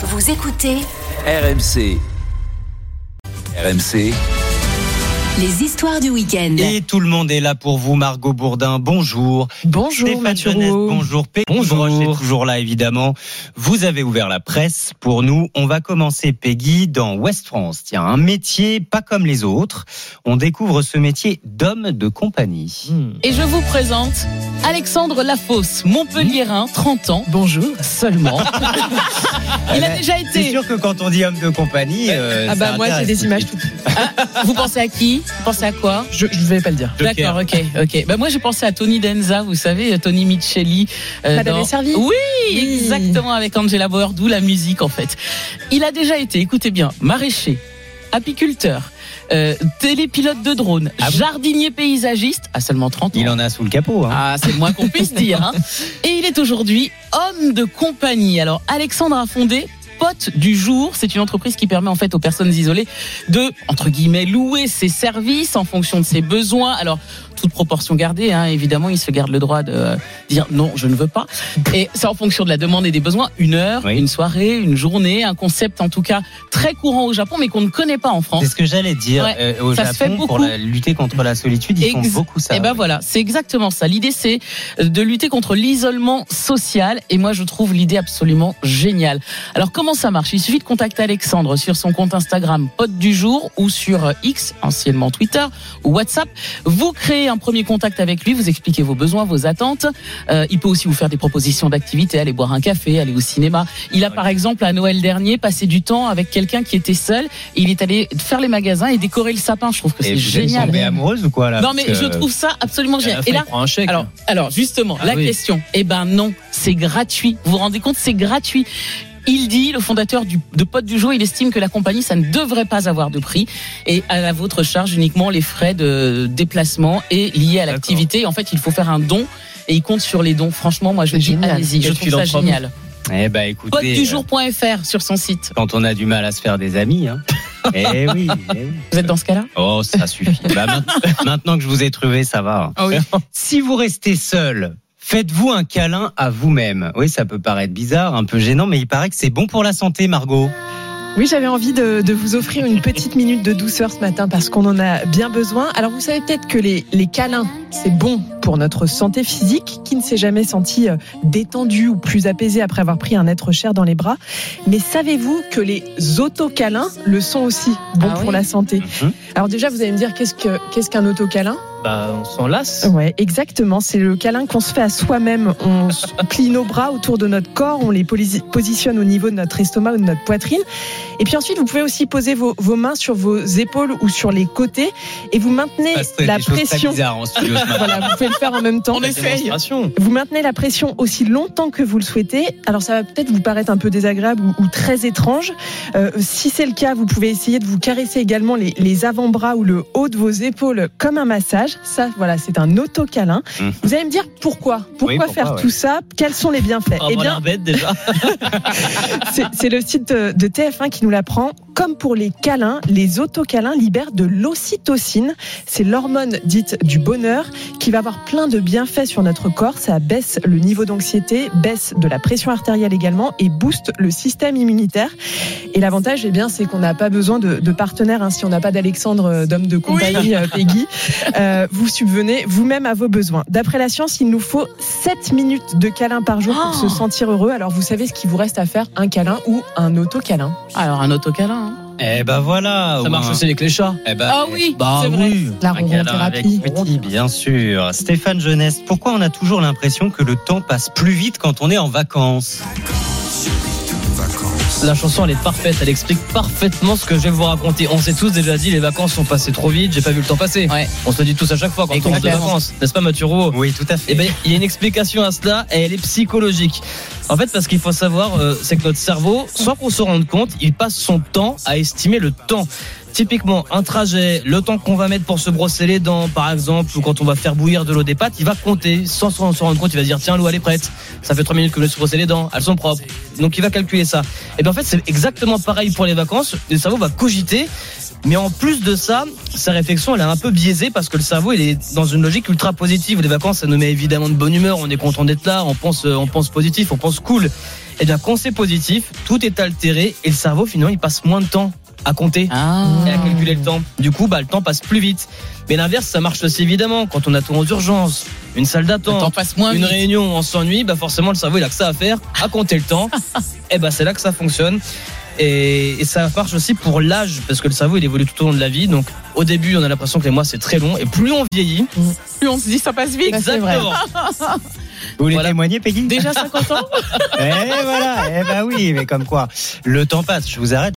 Vous écoutez RMC. RMC, les histoires du week-end. Et tout le monde est là pour vous, Margot Bourdin. Bonjour. Bonjour Stéphane Jeunesse, bonjour. Peggy Bonjour. Broche est toujours là, évidemment. Vous avez ouvert la presse pour nous. On va commencer, Peggy, dans Ouest France. Tiens, un métier pas comme les autres. On découvre ce métier d'homme de compagnie. Et je vous présente Alexandre Lafosse, Montpellierin, 30 ans. Bonjour. Seulement. Il a déjà C'est été. sûr que quand on dit homme de compagnie, euh, Ah bah moi j'ai des images toutes. Vous pensez à qui? Vous pensez à quoi? Je, je vais pas le dire. D'accord, ok, ok. Bah moi j'ai pensé à Tony Denza, vous savez, Tony Micheli. euh, Madame dans- servie Oui, Oui. exactement, avec Angela Bauer, d'où la musique en fait. Il a déjà été, écoutez bien, maraîcher, apiculteur, euh, télépilote de drone, Ah jardinier paysagiste, à seulement 30 ans. Il en a sous le capot. Hein. Ah, c'est le moins qu'on puisse dire. hein. Et il est aujourd'hui homme de compagnie. Alors, Alexandre a fondé Pote du jour, c'est une entreprise qui permet en fait aux personnes isolées de entre guillemets louer ses services en fonction de ses besoins. Toute proportion gardée, hein, évidemment, il se garde le droit de euh, dire non, je ne veux pas. Et c'est en fonction de la demande et des besoins. Une heure, Oui. une soirée, une journée, un concept en tout cas très courant au Japon, mais qu'on ne connaît pas en France. C'est ce que j'allais dire. Ouais, Euh, au ça se fait Japon, pour la- lutter contre la solitude, ils font beaucoup ça. Et ben voilà, c'est exactement ça. L'idée c'est de lutter contre l'isolement social et moi je trouve l'idée absolument géniale. Alors comment ça marche? Il suffit de contacter Alexandre sur son compte Instagram pote du jour ou sur euh, X, anciennement Twitter ou WhatsApp. Vous créez un premier contact avec lui, vous expliquez vos besoins, vos attentes. Euh, il peut aussi vous faire des propositions d'activités, aller boire un café, aller au cinéma. Il a par exemple à Noël dernier passé du temps avec quelqu'un qui était seul. Et il est allé faire les magasins et décorer le sapin. Je trouve que c'est vous êtes génial. tombée amoureuse ou quoi là Non mais je trouve ça absolument génial. Et là, prend un chèque. alors, alors justement, Ah la oui. question, eh ben non, c'est gratuit. Vous vous rendez compte, c'est gratuit. Il dit, le fondateur du, de Pote du jour, il estime que la compagnie, ça ne devrait pas avoir de prix et à la votre charge uniquement les frais de déplacement et liés à l'activité. En fait, il faut faire un don et il compte sur les dons. Franchement, moi, je dis, allez-y, je trouve ça génial. Eh ben écoutez, Potedujour.fr sur son site. quand on a du mal à se faire des amis, hein. eh oui, eh oui. Vous êtes dans ce cas-là? Oh, ça suffit. Bah, maintenant, que je vous ai trouvé, ça va. Ah oui. Si vous restez seul, faites-vous un câlin à vous-même. Oui, ça peut paraître bizarre, un peu gênant, mais il paraît que c'est bon pour la santé, Margot. Oui, j'avais envie de, de vous offrir une petite minute de douceur ce matin parce qu'on en a bien besoin. Alors vous savez peut-être que les, les câlins, c'est bon pour notre santé physique. Qui ne s'est jamais senti euh, détendu ou plus apaisé après avoir pris un être cher dans les bras Mais savez-vous que les autocâlins le sont aussi bons Ah pour oui la santé? Mhm. Alors déjà, vous allez me dire qu'est-ce que qu'est-ce qu'un autocâlin Bah, on s'en lasse. Ouais, exactement. C'est le câlin qu'on se fait à soi-même. On se plie nos bras autour de notre corps, on les posi- positionne au niveau de notre estomac ou de notre poitrine. Et puis ensuite, vous pouvez aussi poser vos, vos mains sur vos épaules ou sur les côtés et vous maintenez Parce que la pression. en studio matin. Voilà, vous pouvez le faire en même temps. On essaye. Vous maintenez la pression aussi longtemps que vous le souhaitez. Alors ça va peut-être vous paraître un peu désagréable ou, ou très étrange. Euh, si c'est le cas, vous pouvez essayer de vous caresser également les, les avant-bras ou le haut de vos épaules comme un massage. Ça, voilà, c'est un auto-câlin. Mhm. Vous allez me dire pourquoi? Pourquoi, pourquoi, faire ouais. tout ça? Quels sont les bienfaits? Eh bien, l'air bête déjà. c'est c'est le site de de TF1 qui nous l'apprend. Comme pour les câlins, les autocâlins libèrent de l'ocytocine. C'est l'hormone dite du bonheur qui va avoir plein de bienfaits sur notre corps. Ça baisse le niveau d'anxiété, baisse de la pression artérielle également et booste le système immunitaire. Et l'avantage, eh bien, c'est qu'on n'a pas besoin de, de partenaire. hein. Si on n'a pas d'Alexandre, euh, d'homme de compagnie, euh, Peggy, euh, vous subvenez vous-même à vos besoins. D'après la science, il nous faut 7 minutes de câlin par jour pour Oh se sentir heureux. Alors, vous savez ce qu'il vous reste à faire un câlin ou un autocâlin. Alors un autocâlin. Eh ben voilà. Ça marche aussi avec les chats. Eh ben, Ah oui, Bah c'est vrai. oui. La petit, bien sûr. Stéphane Jeunesse, pourquoi on a toujours l'impression que le temps passe plus vite quand on est en vacances? La chanson elle est parfaite, elle explique parfaitement ce que je vais vous raconter. On s'est tous déjà dit les vacances sont passées trop vite, j'ai pas vu le temps passer. Ouais. On se le dit tous à chaque fois quand on rentre de vacances, n'est-ce pas Mathieu Rouault? Oui, tout à fait. Eh ben, il y a une explication à cela et elle est psychologique. En fait, parce qu'il faut savoir, euh, c'est que notre cerveau, sans qu'on se rende compte, il passe son temps à estimer le temps. Typiquement, un trajet, le temps qu'on va mettre pour se brosser les dents, par exemple, ou quand on va faire bouillir de l'eau des pâtes, il va compter. Sans s'en rendre compte, il va se dire, tiens, l'eau, elle est prête. Ça fait trois minutes que je me suis brossé les dents. Elles sont propres. Donc, il va calculer ça. Et bien, en fait, c'est exactement pareil pour les vacances. Le cerveau va cogiter. Mais en plus de ça, sa réflexion, elle est un peu biaisée parce que le cerveau, il est dans une logique ultra positive. Les vacances, ça nous met évidemment de bonne humeur. On est content d'être là. On pense, euh, on pense positif, on pense cool. Et bien quand c'est positif, tout est altéré et le cerveau finalement il passe moins de temps à compter Ah. et à calculer le temps. Du coup, bah, le temps passe plus vite. Mais l'inverse, ça marche aussi évidemment. Quand on attend aux urgences, une salle d'attente, passe moins une vite. réunion on s'ennuie, bah forcément le cerveau il a que ça à faire, à compter le temps. et bah c'est là que ça fonctionne. Et, et ça marche aussi pour l'âge, parce que le cerveau il évolue tout au long de la vie. Donc au début, on a l'impression que les mois c'est très long, et plus on vieillit, Plus on se dit ça passe vite. Bah, exactement. Vous voulez Voilà. témoigner, Peggy? Déjà 50 ans? Eh voilà, eh ben oui, mais comme quoi, le temps passe. Je vous arrête.